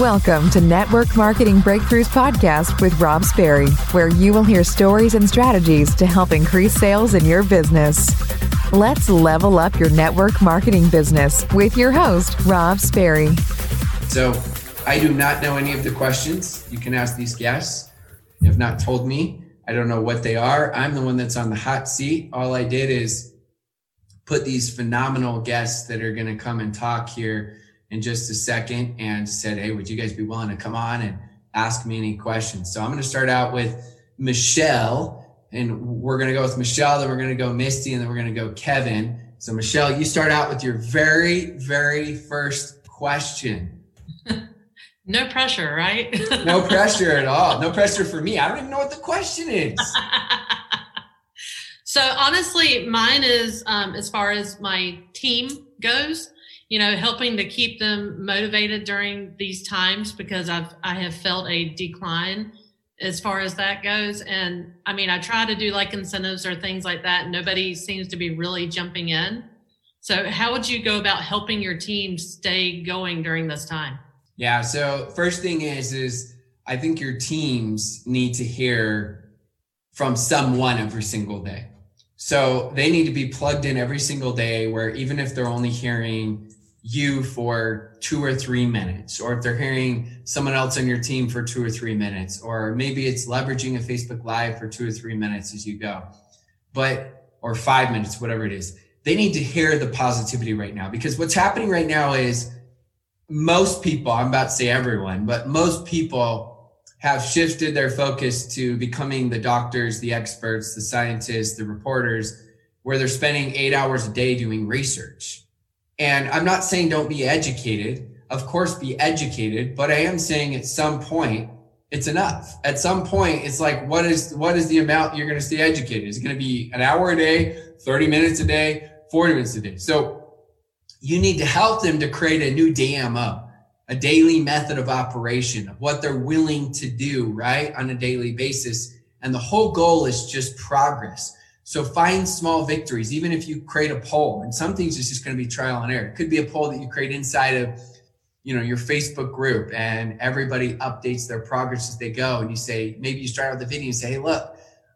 Welcome to Network Marketing Breakthroughs Podcast with Rob Sperry, where you will hear stories and strategies to help increase sales in your business. Let's level up your network marketing business with your host, Rob Sperry. So, I do not know any of the questions. You can ask these guests. They have not told me. I don't know what they are. I'm the one that's on the hot seat. All I did is put these phenomenal guests that are going to come and talk here in just a second and said, Hey, would you guys be willing to come on and ask me any questions? So I'm going to start out with Michelle and we're going to go with Michelle, then we're going to go Misty, and then we're going to go Kevin. So Michelle, you start out with your very, very first question. no pressure, right? no pressure at all. No pressure for me. I don't even know what the question is. so honestly, mine is um, as far as my team goes you know, helping to keep them motivated during these times because I've I have felt a decline as far as that goes. And I mean, I try to do like incentives or things like that. Nobody seems to be really jumping in. So how would you go about helping your team stay going during this time? Yeah. So first thing is, is I think your teams need to hear from someone every single day. So they need to be plugged in every single day where even if they're only hearing you for two or three minutes, or if they're hearing someone else on your team for two or three minutes, or maybe it's leveraging a Facebook Live for two or three minutes as you go, but, or five minutes, whatever it is. They need to hear the positivity right now because what's happening right now is most people, I'm about to say everyone, but most people have shifted their focus to becoming the doctors, the experts, the scientists, the reporters, where they're spending eight hours a day doing research and I'm not saying don't be educated. Of course, be educated, but I am saying at some point it's enough. At some point, it's like, what is what is the amount you're going to stay educated? Is it going to be an hour a day, 30 minutes a day, 40 minutes a day? So you need to help them to create a new DMO, a daily method of operation of what they're willing to do, right? On a daily basis. And the whole goal is just progress. So find small victories, even if you create a poll. And some things is just going to be trial and error. It could be a poll that you create inside of, you know, your Facebook group, and everybody updates their progress as they go. And you say, maybe you start out with the video and say, hey, look,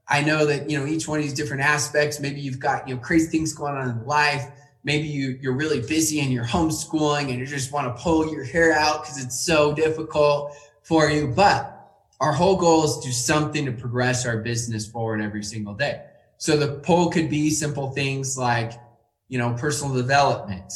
I know that you know each one of these different aspects. Maybe you've got you know crazy things going on in life. Maybe you you're really busy and you're homeschooling and you just want to pull your hair out because it's so difficult for you. But our whole goal is to do something to progress our business forward every single day. So the poll could be simple things like, you know, personal development.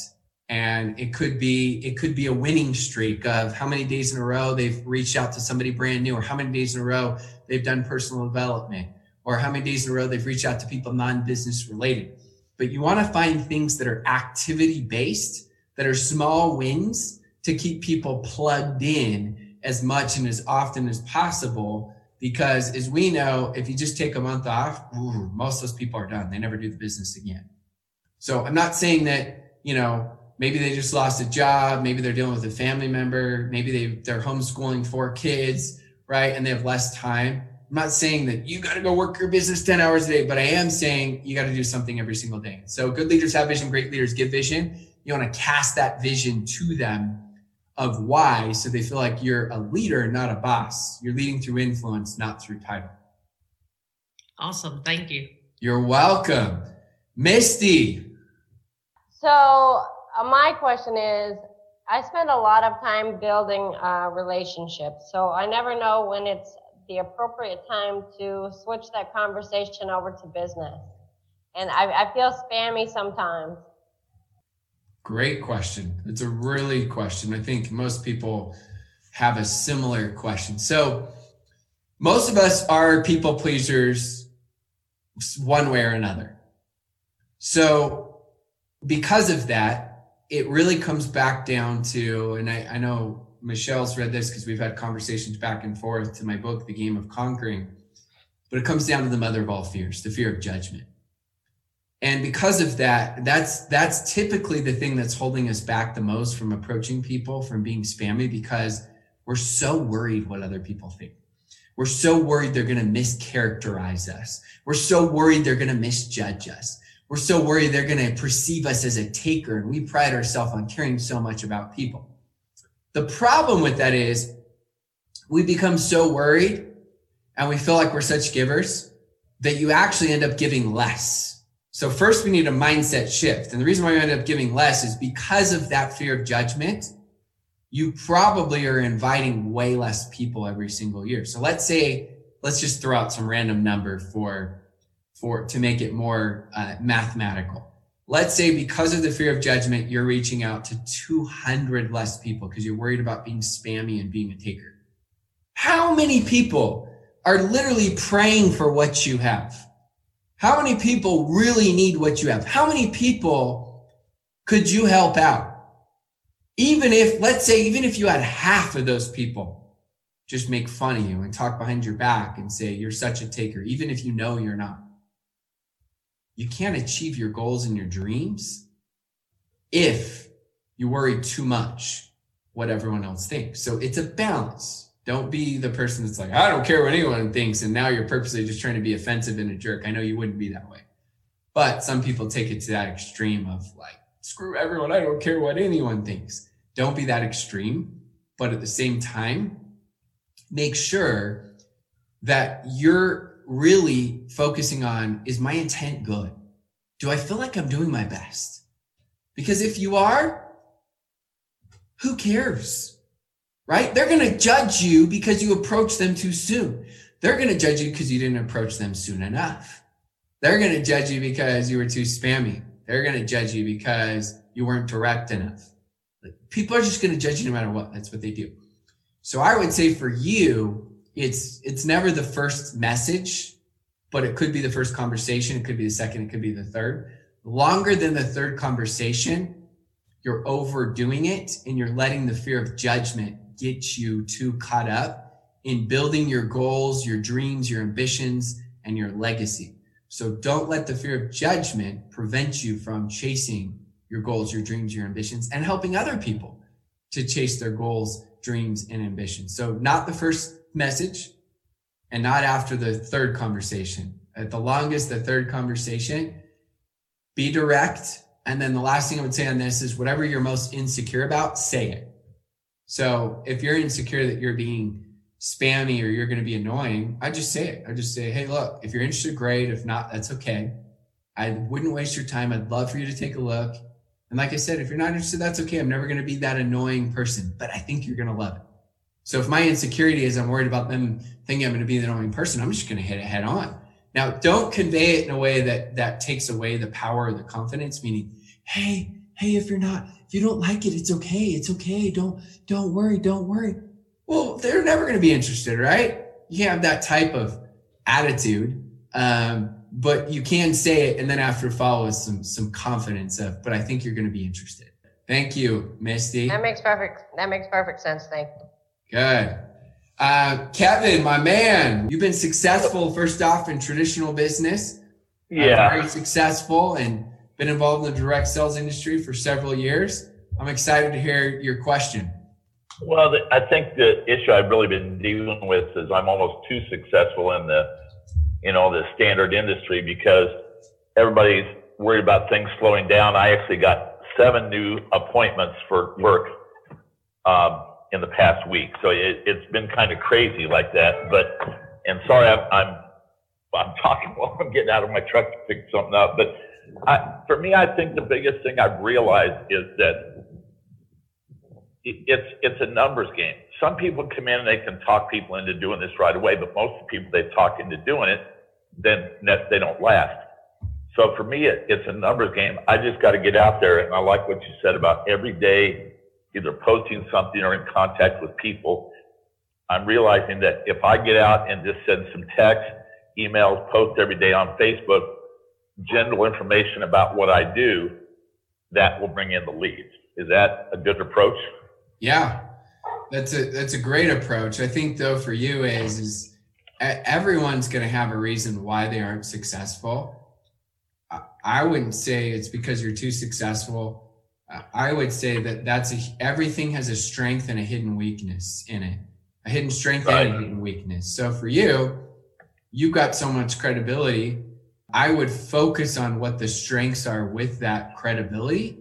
And it could be, it could be a winning streak of how many days in a row they've reached out to somebody brand new or how many days in a row they've done personal development or how many days in a row they've reached out to people non-business related. But you want to find things that are activity based, that are small wins to keep people plugged in as much and as often as possible because as we know, if you just take a month off, ooh, most of those people are done. They never do the business again. So I'm not saying that, you know, maybe they just lost a job, maybe they're dealing with a family member, maybe they they're homeschooling four kids, right? And they have less time. I'm not saying that you got to go work your business 10 hours a day, but I am saying you got to do something every single day. So good leaders have vision, great leaders give vision. You want to cast that vision to them of why so they feel like you're a leader not a boss. You're leading through influence not through title. Awesome. Thank you. You're welcome. Misty. So uh, my question is i spend a lot of time building uh, relationships so i never know when it's the appropriate time to switch that conversation over to business. And i, I feel spammy sometimes Great question. It's a really question. I think most people have a similar question. So, most of us are people pleasers one way or another. So, because of that, it really comes back down to, and I, I know Michelle's read this because we've had conversations back and forth to my book, The Game of Conquering, but it comes down to the mother of all fears, the fear of judgment and because of that that's that's typically the thing that's holding us back the most from approaching people from being spammy because we're so worried what other people think. We're so worried they're going to mischaracterize us. We're so worried they're going to misjudge us. We're so worried they're going to perceive us as a taker and we pride ourselves on caring so much about people. The problem with that is we become so worried and we feel like we're such givers that you actually end up giving less. So first we need a mindset shift. And the reason why you end up giving less is because of that fear of judgment. You probably are inviting way less people every single year. So let's say, let's just throw out some random number for, for, to make it more uh, mathematical. Let's say because of the fear of judgment, you're reaching out to 200 less people because you're worried about being spammy and being a taker. How many people are literally praying for what you have? How many people really need what you have? How many people could you help out? Even if, let's say, even if you had half of those people just make fun of you and talk behind your back and say, you're such a taker, even if you know you're not. You can't achieve your goals and your dreams if you worry too much what everyone else thinks. So it's a balance. Don't be the person that's like, I don't care what anyone thinks. And now you're purposely just trying to be offensive and a jerk. I know you wouldn't be that way. But some people take it to that extreme of like, screw everyone. I don't care what anyone thinks. Don't be that extreme. But at the same time, make sure that you're really focusing on is my intent good? Do I feel like I'm doing my best? Because if you are, who cares? Right? They're going to judge you because you approach them too soon. They're going to judge you because you didn't approach them soon enough. They're going to judge you because you were too spammy. They're going to judge you because you weren't direct enough. Like, people are just going to judge you no matter what. That's what they do. So I would say for you, it's it's never the first message, but it could be the first conversation. It could be the second. It could be the third. Longer than the third conversation, you're overdoing it and you're letting the fear of judgment get you too caught up in building your goals, your dreams, your ambitions, and your legacy. So don't let the fear of judgment prevent you from chasing your goals, your dreams, your ambitions, and helping other people to chase their goals, dreams, and ambitions. So not the first message and not after the third conversation. At the longest, the third conversation, be direct. And then the last thing I would say on this is whatever you're most insecure about, say it. So if you're insecure that you're being spammy or you're going to be annoying, I just say it. I just say, hey, look, if you're interested, great. If not, that's okay. I wouldn't waste your time. I'd love for you to take a look. And like I said, if you're not interested, that's okay. I'm never going to be that annoying person, but I think you're going to love it. So if my insecurity is I'm worried about them thinking I'm going to be the annoying person, I'm just going to hit it head on. Now, don't convey it in a way that that takes away the power or the confidence, meaning, hey, hey, if you're not, if you don't like it, it's okay. It's okay. Don't, don't worry. Don't worry. Well, they're never going to be interested, right? You have that type of attitude. Um, but you can say it and then after follow with some, some confidence of, but I think you're going to be interested. Thank you, Misty. That makes perfect, that makes perfect sense. Thank you. Good. Uh, Kevin, my man, you've been successful first off in traditional business. Yeah. Uh, very successful and been involved in the direct sales industry for several years. I'm excited to hear your question. Well, I think the issue I've really been dealing with is I'm almost too successful in the, you know, the standard industry because everybody's worried about things slowing down. I actually got seven new appointments for work um, in the past week, so it, it's been kind of crazy like that. But and sorry, I'm, I'm I'm talking while I'm getting out of my truck to pick something up, but I, for me, I think the biggest thing I've realized is that it's it's a numbers game. Some people come in and they can talk people into doing this right away, but most of the people they talk into doing it, then they don't last. So for me, it, it's a numbers game. I just got to get out there, and I like what you said about every day, either posting something or in contact with people. I'm realizing that if I get out and just send some text, emails, post every day on Facebook, general information about what I do, that will bring in the leads. Is that a good approach? Yeah, that's a that's a great approach. I think though for you is is everyone's going to have a reason why they aren't successful. I wouldn't say it's because you're too successful. I would say that that's a, everything has a strength and a hidden weakness in it, a hidden strength right. and a hidden weakness. So for you, you've got so much credibility I would focus on what the strengths are with that credibility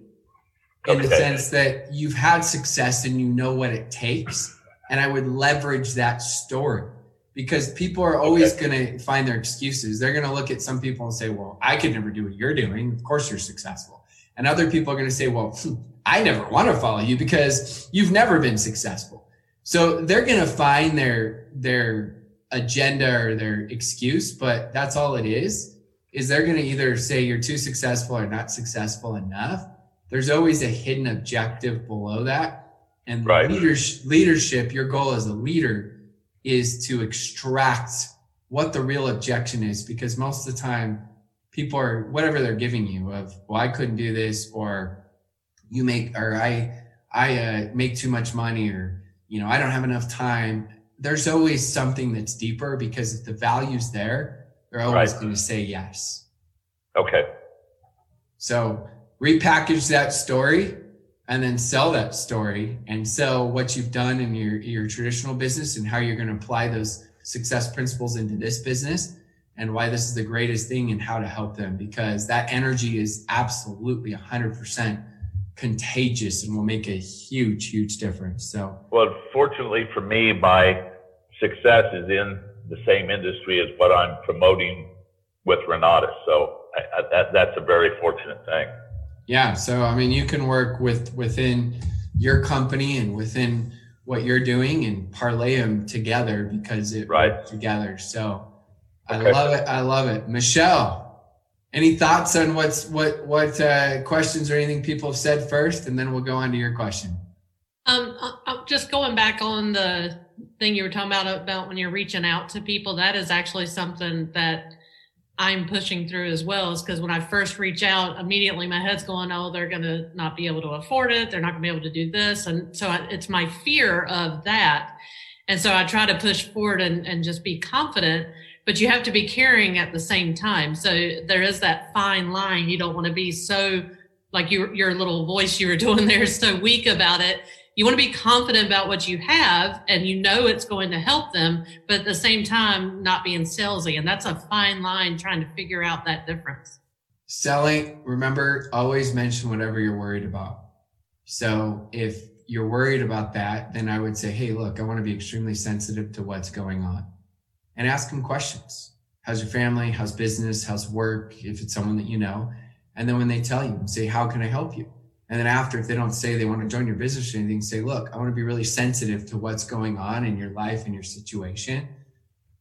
in Okay. the sense that you've had success and you know what it takes. And I would leverage that story because people are always going to find their excuses. They're going to look at some people and say, well, I could never do what you're doing. Of course you're successful. And other people are going to say, well, hmm, I never want to follow you because you've never been successful. So they're going to find their, their agenda or their excuse, but that's all it is, is they're going to either say you're too successful or not successful enough. There's always a hidden objective below that. And Right. leadership, leadership, your goal as a leader is to extract what the real objection is because most of the time people are whatever they're giving you of well i couldn't do this or you make or i i uh, make too much money or you know i don't have enough time there's always something that's deeper because if the value's there they're always Right. going to say yes Okay. so repackage that story and then sell that story and sell what you've done in your, your traditional business and how you're going to apply those success principles into this business and why this is the greatest thing and how to help them because that energy is absolutely 100% contagious and will make a huge, huge difference. So, Well, fortunately for me, my success is in the same industry as what I'm promoting with Renatus. So I, I, that, that's a very fortunate thing. Yeah. So, I mean, you can work with within your company and within what you're doing and parlay them together because it Right. together. So, I Okay. love it. I love it. Michelle, any thoughts on what's what what uh, questions or anything people have said first, and then we'll go on to your question. Just going back on the thing you were talking about about when you're reaching out to people, that is actually something that I'm pushing through as well. Is because when I first reach out, immediately my head's going, "Oh, they're going to not be able to afford it. They're not going to be able to do this," and so I, it's my fear of that. And so I try to push forward and, and just be confident, but you have to be caring at the same time. So there is that fine line. You don't want to be so like your your little voice you were doing there is so weak about it you want to be confident about what you have and you know it's going to help them but at the same time not being salesy and that's a fine line trying to figure out that difference Selling, remember, always mention whatever you're worried about. So if you're worried about that, then I would say, hey, look, I want to be extremely sensitive to what's going on and ask them questions. How's your family? How's business? How's work? If it's someone that you know. And then when they tell you, say, how can I help you? And then after, if they don't say they want to join your business or anything, say, look, I want to be really sensitive to what's going on in your life and your situation.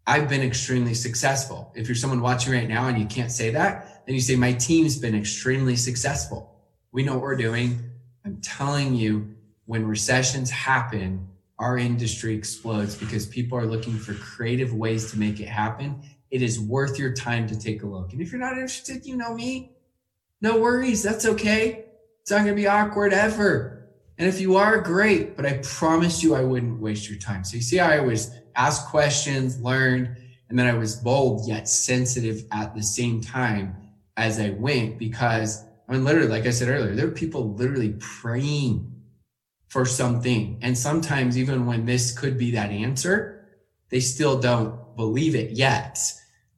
I've been extremely successful. If you're someone watching right now and you can't say that, then you say, my team's been extremely successful. We know what we're doing. I'm telling you, when recessions happen, our industry explodes because people are looking for creative ways to make it happen. It is worth your time to take a look. And if you're not interested, you know me. No worries. That's okay. It's not going to be awkward ever. And if you are, great. But I promise you, I wouldn't waste your time. So you see I always asked questions, learned, and then I was bold yet sensitive at the same time as I went because I mean, literally, like I said earlier, there are people literally praying for something. And sometimes, even when this could be that answer, they still don't believe it yet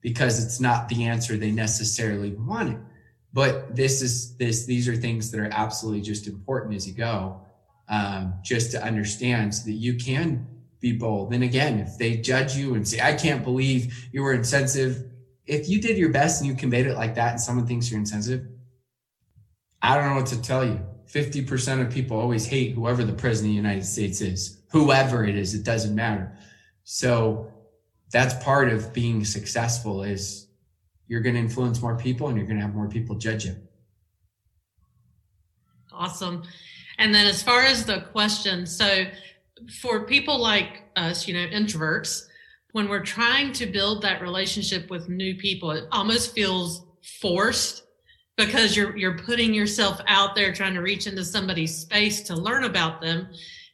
because it's not the answer they necessarily wanted. But this is this, these are things that are absolutely just important as you go, um, just to understand so that you can be bold. And again, if they judge you and say, I can't believe you were insensitive, if you did your best and you conveyed it like that and someone thinks you're insensitive, I don't know what to tell you. 50% of people always hate whoever the president of the United States is, whoever it is, it doesn't matter. So that's part of being successful is you're going to influence more people and you're going to have more people judge you. Awesome. And then as far as the question, so for people like us, you know, introverts, when we're trying to build that relationship with new people, it almost feels forced because you're you're putting yourself out there trying to reach into somebody's space to learn about them.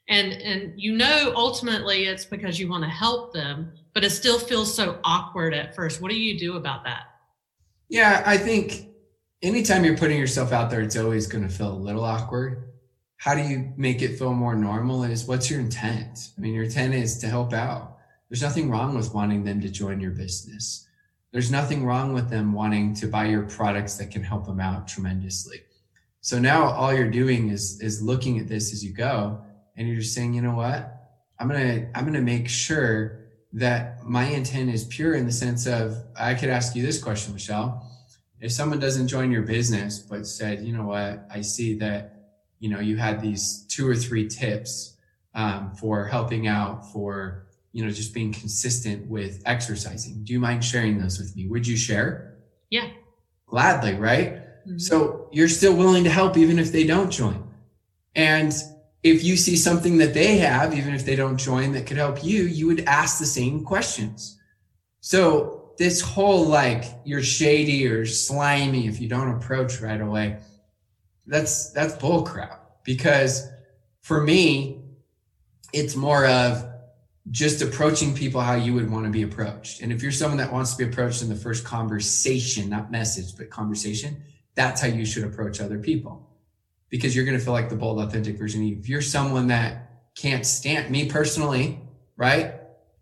And and you know ultimately it's because you want to help them, but it still feels so awkward at first. What do you do about that? Yeah, I think anytime you're putting yourself out there, it's always going to feel a little awkward. How do you make it feel more normal? Is what's your intent? I mean, your intent is to help out. There's nothing wrong with wanting them to join your business. There's nothing wrong with them wanting to buy your products that can help them out tremendously. So now all you're doing is is looking at this as you go and you're just saying, you know what? I'm to I'm to make sure that my intent is pure in the sense of I could ask you this question, Michelle. If someone doesn't join your business but said, you know what, I see that you know you had these two or three tips um, for helping out for you know just being consistent with exercising. Do you mind sharing those with me? Would you share? Yeah. Gladly, right? Mm-hmm. So you're still willing to help even if they don't join. And if you see something that they have, even if they don't join, that could help you, you would ask the same questions. So this whole like you're shady or slimy if you don't approach right away, that's that's bull crap. Because for me, it's more of just approaching people how you would want to be approached. And if you're someone that wants to be approached in the first conversation, not message, but conversation, that's how you should approach other people because you're going to feel like the bold, authentic version of you. If you're someone that can't stand me personally, right?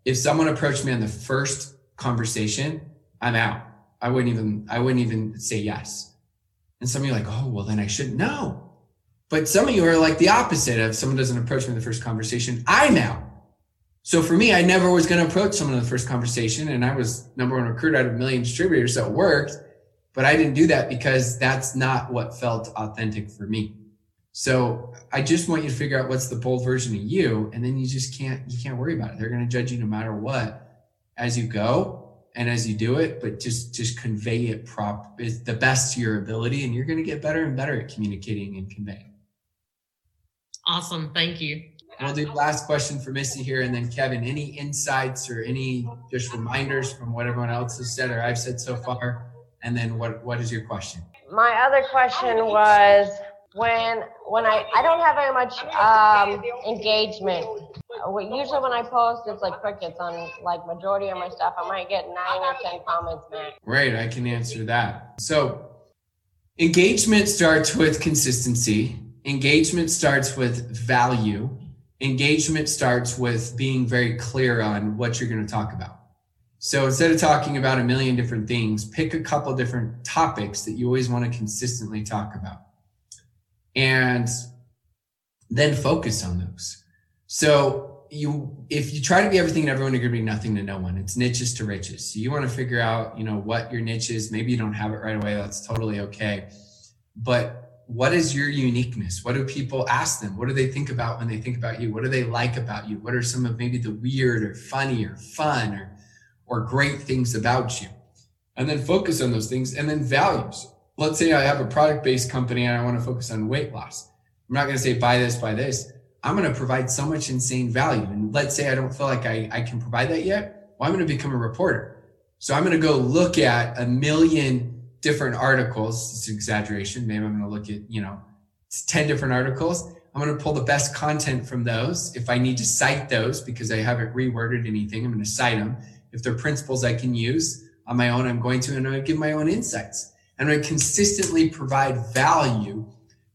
If someone approached me on the first conversation, I'm out. I wouldn't even, I wouldn't even say yes. And some of you are like, oh, well, then I shouldn't. No. But some of you are like the opposite of someone doesn't approach me in the first conversation. I'm out. So for me, I never was going to approach someone in the first conversation. And I was number one recruiter out of a million distributors. So it worked. But I didn't do that because that's not what felt authentic for me. So I just want you to figure out what's the bold version of you, and then you just can't you can't worry about it. They're going to judge you no matter what as you go and as you do it. But just just convey it prop is the best to your ability, and you're going to get better and better at communicating and conveying. Awesome, thank you. We'll do last question for Missy here, and then Kevin. Any insights or any just reminders from what everyone else has said or I've said so far? And then what what is your question? My other question was when when I I don't have very much um, engagement. Usually when I post, it's like crickets on like majority of my stuff. I might get nine or ten comments back. Right, I can answer that. So engagement starts with consistency. Engagement starts with value. Engagement starts with being very clear on what you're going to talk about. So instead of talking about a million different things, pick a couple different topics that you always want to consistently talk about. And then focus on those. So you if you try to be everything to everyone, you're gonna be nothing to no one. It's niches to riches. So you want to figure out, you know, what your niche is. Maybe you don't have it right away. That's totally okay. But what is your uniqueness? What do people ask them? What do they think about when they think about you? What do they like about you? What are some of maybe the weird or funny or fun or or great things about you. And then focus on those things and then values. Let's say I have a product based company and I want to focus on weight loss. I'm not going to say buy this, buy this. I'm going to provide so much insane value. And let's say I don't feel like I, I can provide that yet. Well, I'm going to become a reporter. So I'm going to go look at a million different articles. It's exaggeration. Maybe I'm going to look at, you know, 10 different articles. I'm going to pull the best content from those. If I need to cite those because I haven't reworded anything, I'm going to cite them. If they're principles I can use on my own, I'm going to, and to give my own insights. I'm going to consistently provide value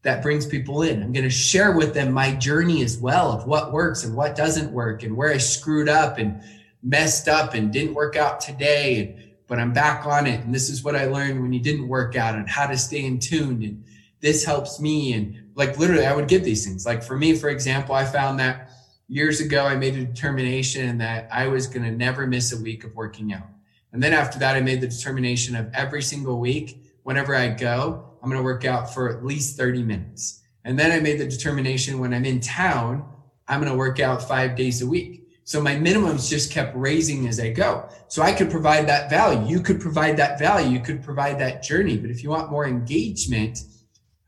that brings people in. I'm going to share with them my journey as well of what works and what doesn't work and where I screwed up and messed up and didn't work out today. But I'm back on it. And this is what I learned when you didn't work out and how to stay in tune. And this helps me. And like literally, I would give these things. Like for me, for example, I found that years ago, I made a determination that I was going to never miss a week of working out. And then after that, I made the determination of every single week, whenever I go, I'm going to work out for at least 30 minutes. And then I made the determination when I'm in town, I'm going to work out five days a week. So my minimums just kept raising as I go. So I could provide that value. You could provide that value. You could provide that journey. But if you want more engagement,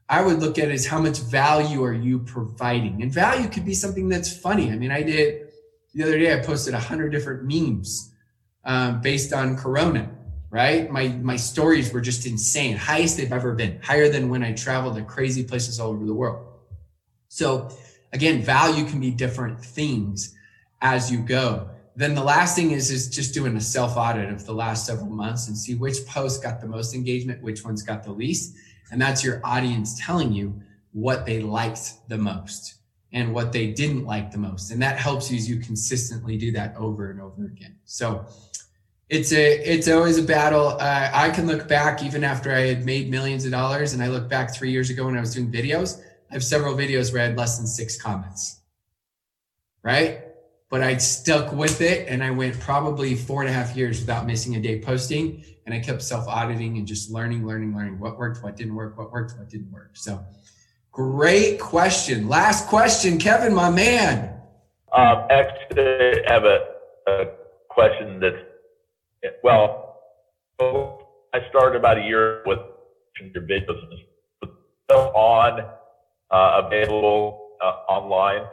I would look at is how much value are you providing? And value could be something that's funny. I mean, I did the other day, I posted a hundred different memes um, based on Corona, right? My, my stories were just insane, highest they've ever been, higher than when I traveled to crazy places all over the world. So again, value can be different things as you go. Then the last thing is, is just doing a self audit of the last several months and see which post got the most engagement, which ones got the least and that's your audience telling you what they liked the most and what they didn't like the most. And that helps you as you consistently do that over and over again. So it's a it's always a battle. Uh, I can look back even after I had made millions of dollars, and I look back three years ago when I was doing videos. I have several videos where I had less than six comments, right? But I stuck with it, and I went probably four and a half years without missing a day posting, and I kept self auditing and just learning, learning, learning what worked, what didn't work, what worked, what didn't work. So, great question. Last question, Kevin, my man. Um, actually, I have a, a question that's well, I started about a year with your videos on uh, available uh, online.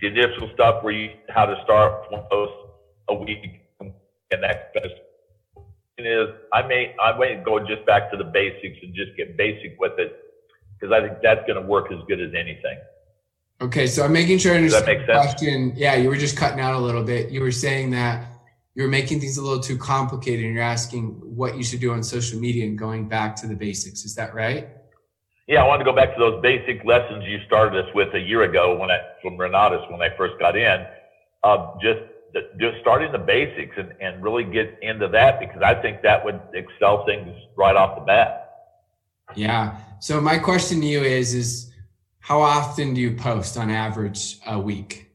The initial stuff where you how to start one post a week and that kind of is I may I may go just back to the basics and just get basic with it because I think that's going to work as good as anything. Okay, so I'm making sure I understand Does that make sense? question. Yeah, you were just cutting out a little bit. You were saying that you're making things a little too complicated and you're asking what you should do on social media and going back to the basics. Is that right? Yeah, I wanted to go back to those basic lessons you started us with a year ago when I from Renatus when I first got in. Uh, just the, just starting the basics and, and really get into that because I think that would excel things right off the bat. Yeah. So my question to you is is how often do you post on average a week?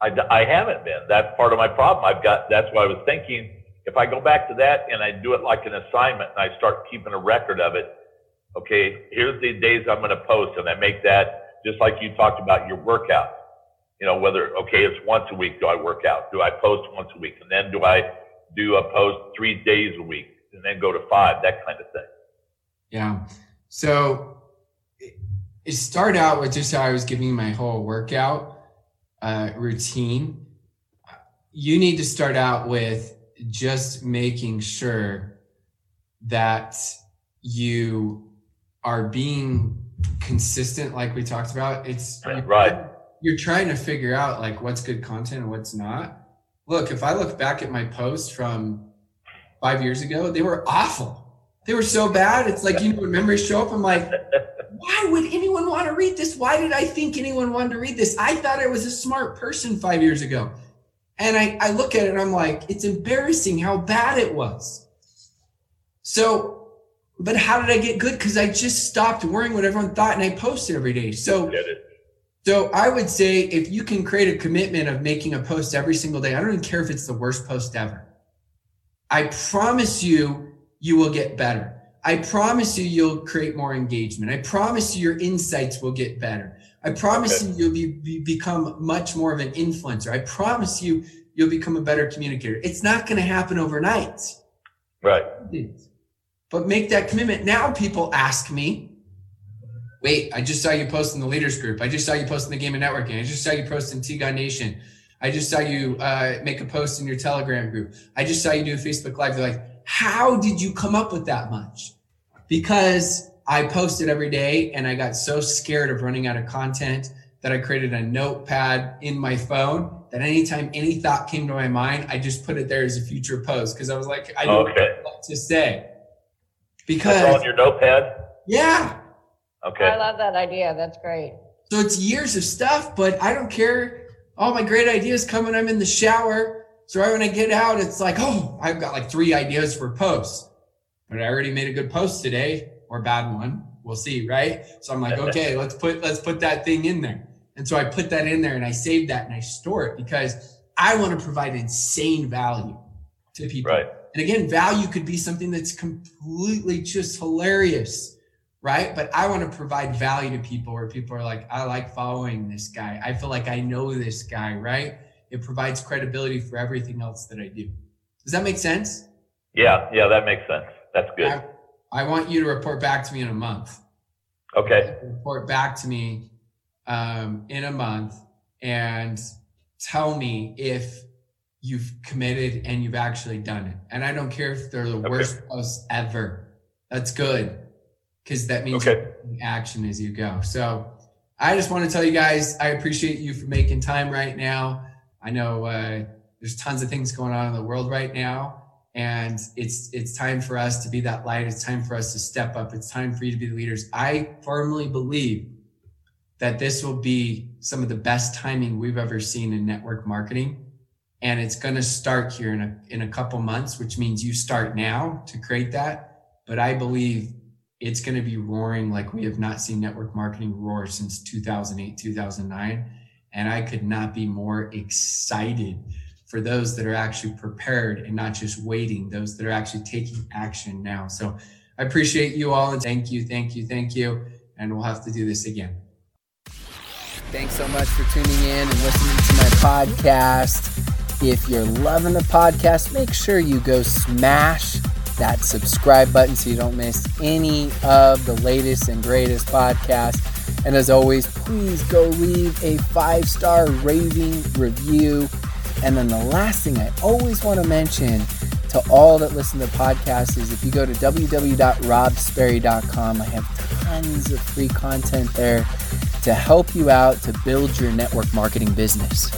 I, I haven't been. That's part of my problem. I've got, that's why I was thinking if I go back to that and I do it like an assignment and I start keeping a record of it, okay, here's the days I'm going to post and I make that just like you talked about your workout. You know, whether, okay, it's once a week. Do I work out? Do I post once a week? And then do I do a post three days a week and then go to five, that kind of thing. Yeah. So it started out with just how I was giving my whole workout uh, routine, you need to start out with just making sure that you are being consistent, like we talked about. It's right. You're trying to figure out like what's good content and what's not. Look, if I look back at my posts from five years ago, they were awful. They were so bad. It's like you know when memories show up. I'm like, why would anyone want to read this? Why did I think anyone wanted to read this? I thought I was a smart person five years ago. And I, I look at it and I'm like, it's embarrassing how bad it was. So, but how did I get good? Because I just stopped worrying what everyone thought and I posted every day. So, so I would say if you can create a commitment of making a post every single day, I don't even care if it's the worst post ever. I promise you, you will get better. I promise you, you'll create more engagement. I promise you, your insights will get better. I promise okay. you, you'll be, be, become much more of an influencer. I promise you, you'll become a better communicator. It's not going to happen overnight. Right. But make that commitment. Now people ask me, wait, I just saw you post in the leaders group. I just saw you post in the game of networking. I just saw you post in T-God Nation. I just saw you uh, make a post in your Telegram group. I just saw you do a Facebook Live. They're like, how did you come up with that much? Because I posted every day and I got so scared of running out of content that I created a notepad in my phone that anytime any thought came to my mind, I just put it there as a future post because I was like, I don't okay. know what to say. Because That's on your notepad? Yeah. Okay. I love that idea. That's great. So it's years of stuff, but I don't care. All my great ideas come when I'm in the shower so right when I get out, it's like, oh, I've got like three ideas for posts, but I already made a good post today or bad one. We'll see, right? So I'm like, okay, let's put let's put that thing in there. And so I put that in there and I save that and I store it because I want to provide insane value to people. Right. And again, value could be something that's completely just hilarious, right? But I want to provide value to people where people are like, I like following this guy. I feel like I know this guy, right? it provides credibility for everything else that I do. Does that make sense? Yeah, yeah, that makes sense. That's good. I, I want you to report back to me in a month. Okay. Report back to me um, in a month and tell me if you've committed and you've actually done it. And I don't care if they're the okay. worst posts ever. That's good because that means okay. action as you go. So I just want to tell you guys, I appreciate you for making time right now. I know uh, there's tons of things going on in the world right now, and it's it's time for us to be that light. It's time for us to step up. It's time for you to be the leaders. I firmly believe that this will be some of the best timing we've ever seen in network marketing and it's going to start here in a in a couple months, which means you start now to create that. But I believe it's going to be roaring like we have not seen network marketing roar since 2008, 2009. And I could not be more excited for those that are actually prepared and not just waiting, those that are actually taking action now. So I appreciate you all and thank you, thank you, thank you. And we'll have to do this again. Thanks so much for tuning in and listening to my podcast. If you're loving the podcast, make sure you go smash that subscribe button so you don't miss any of the latest and greatest podcasts. And as always, please go leave a five star raving review. And then the last thing I always want to mention to all that listen to podcasts is if you go to www.robsperry.com, I have tons of free content there to help you out to build your network marketing business.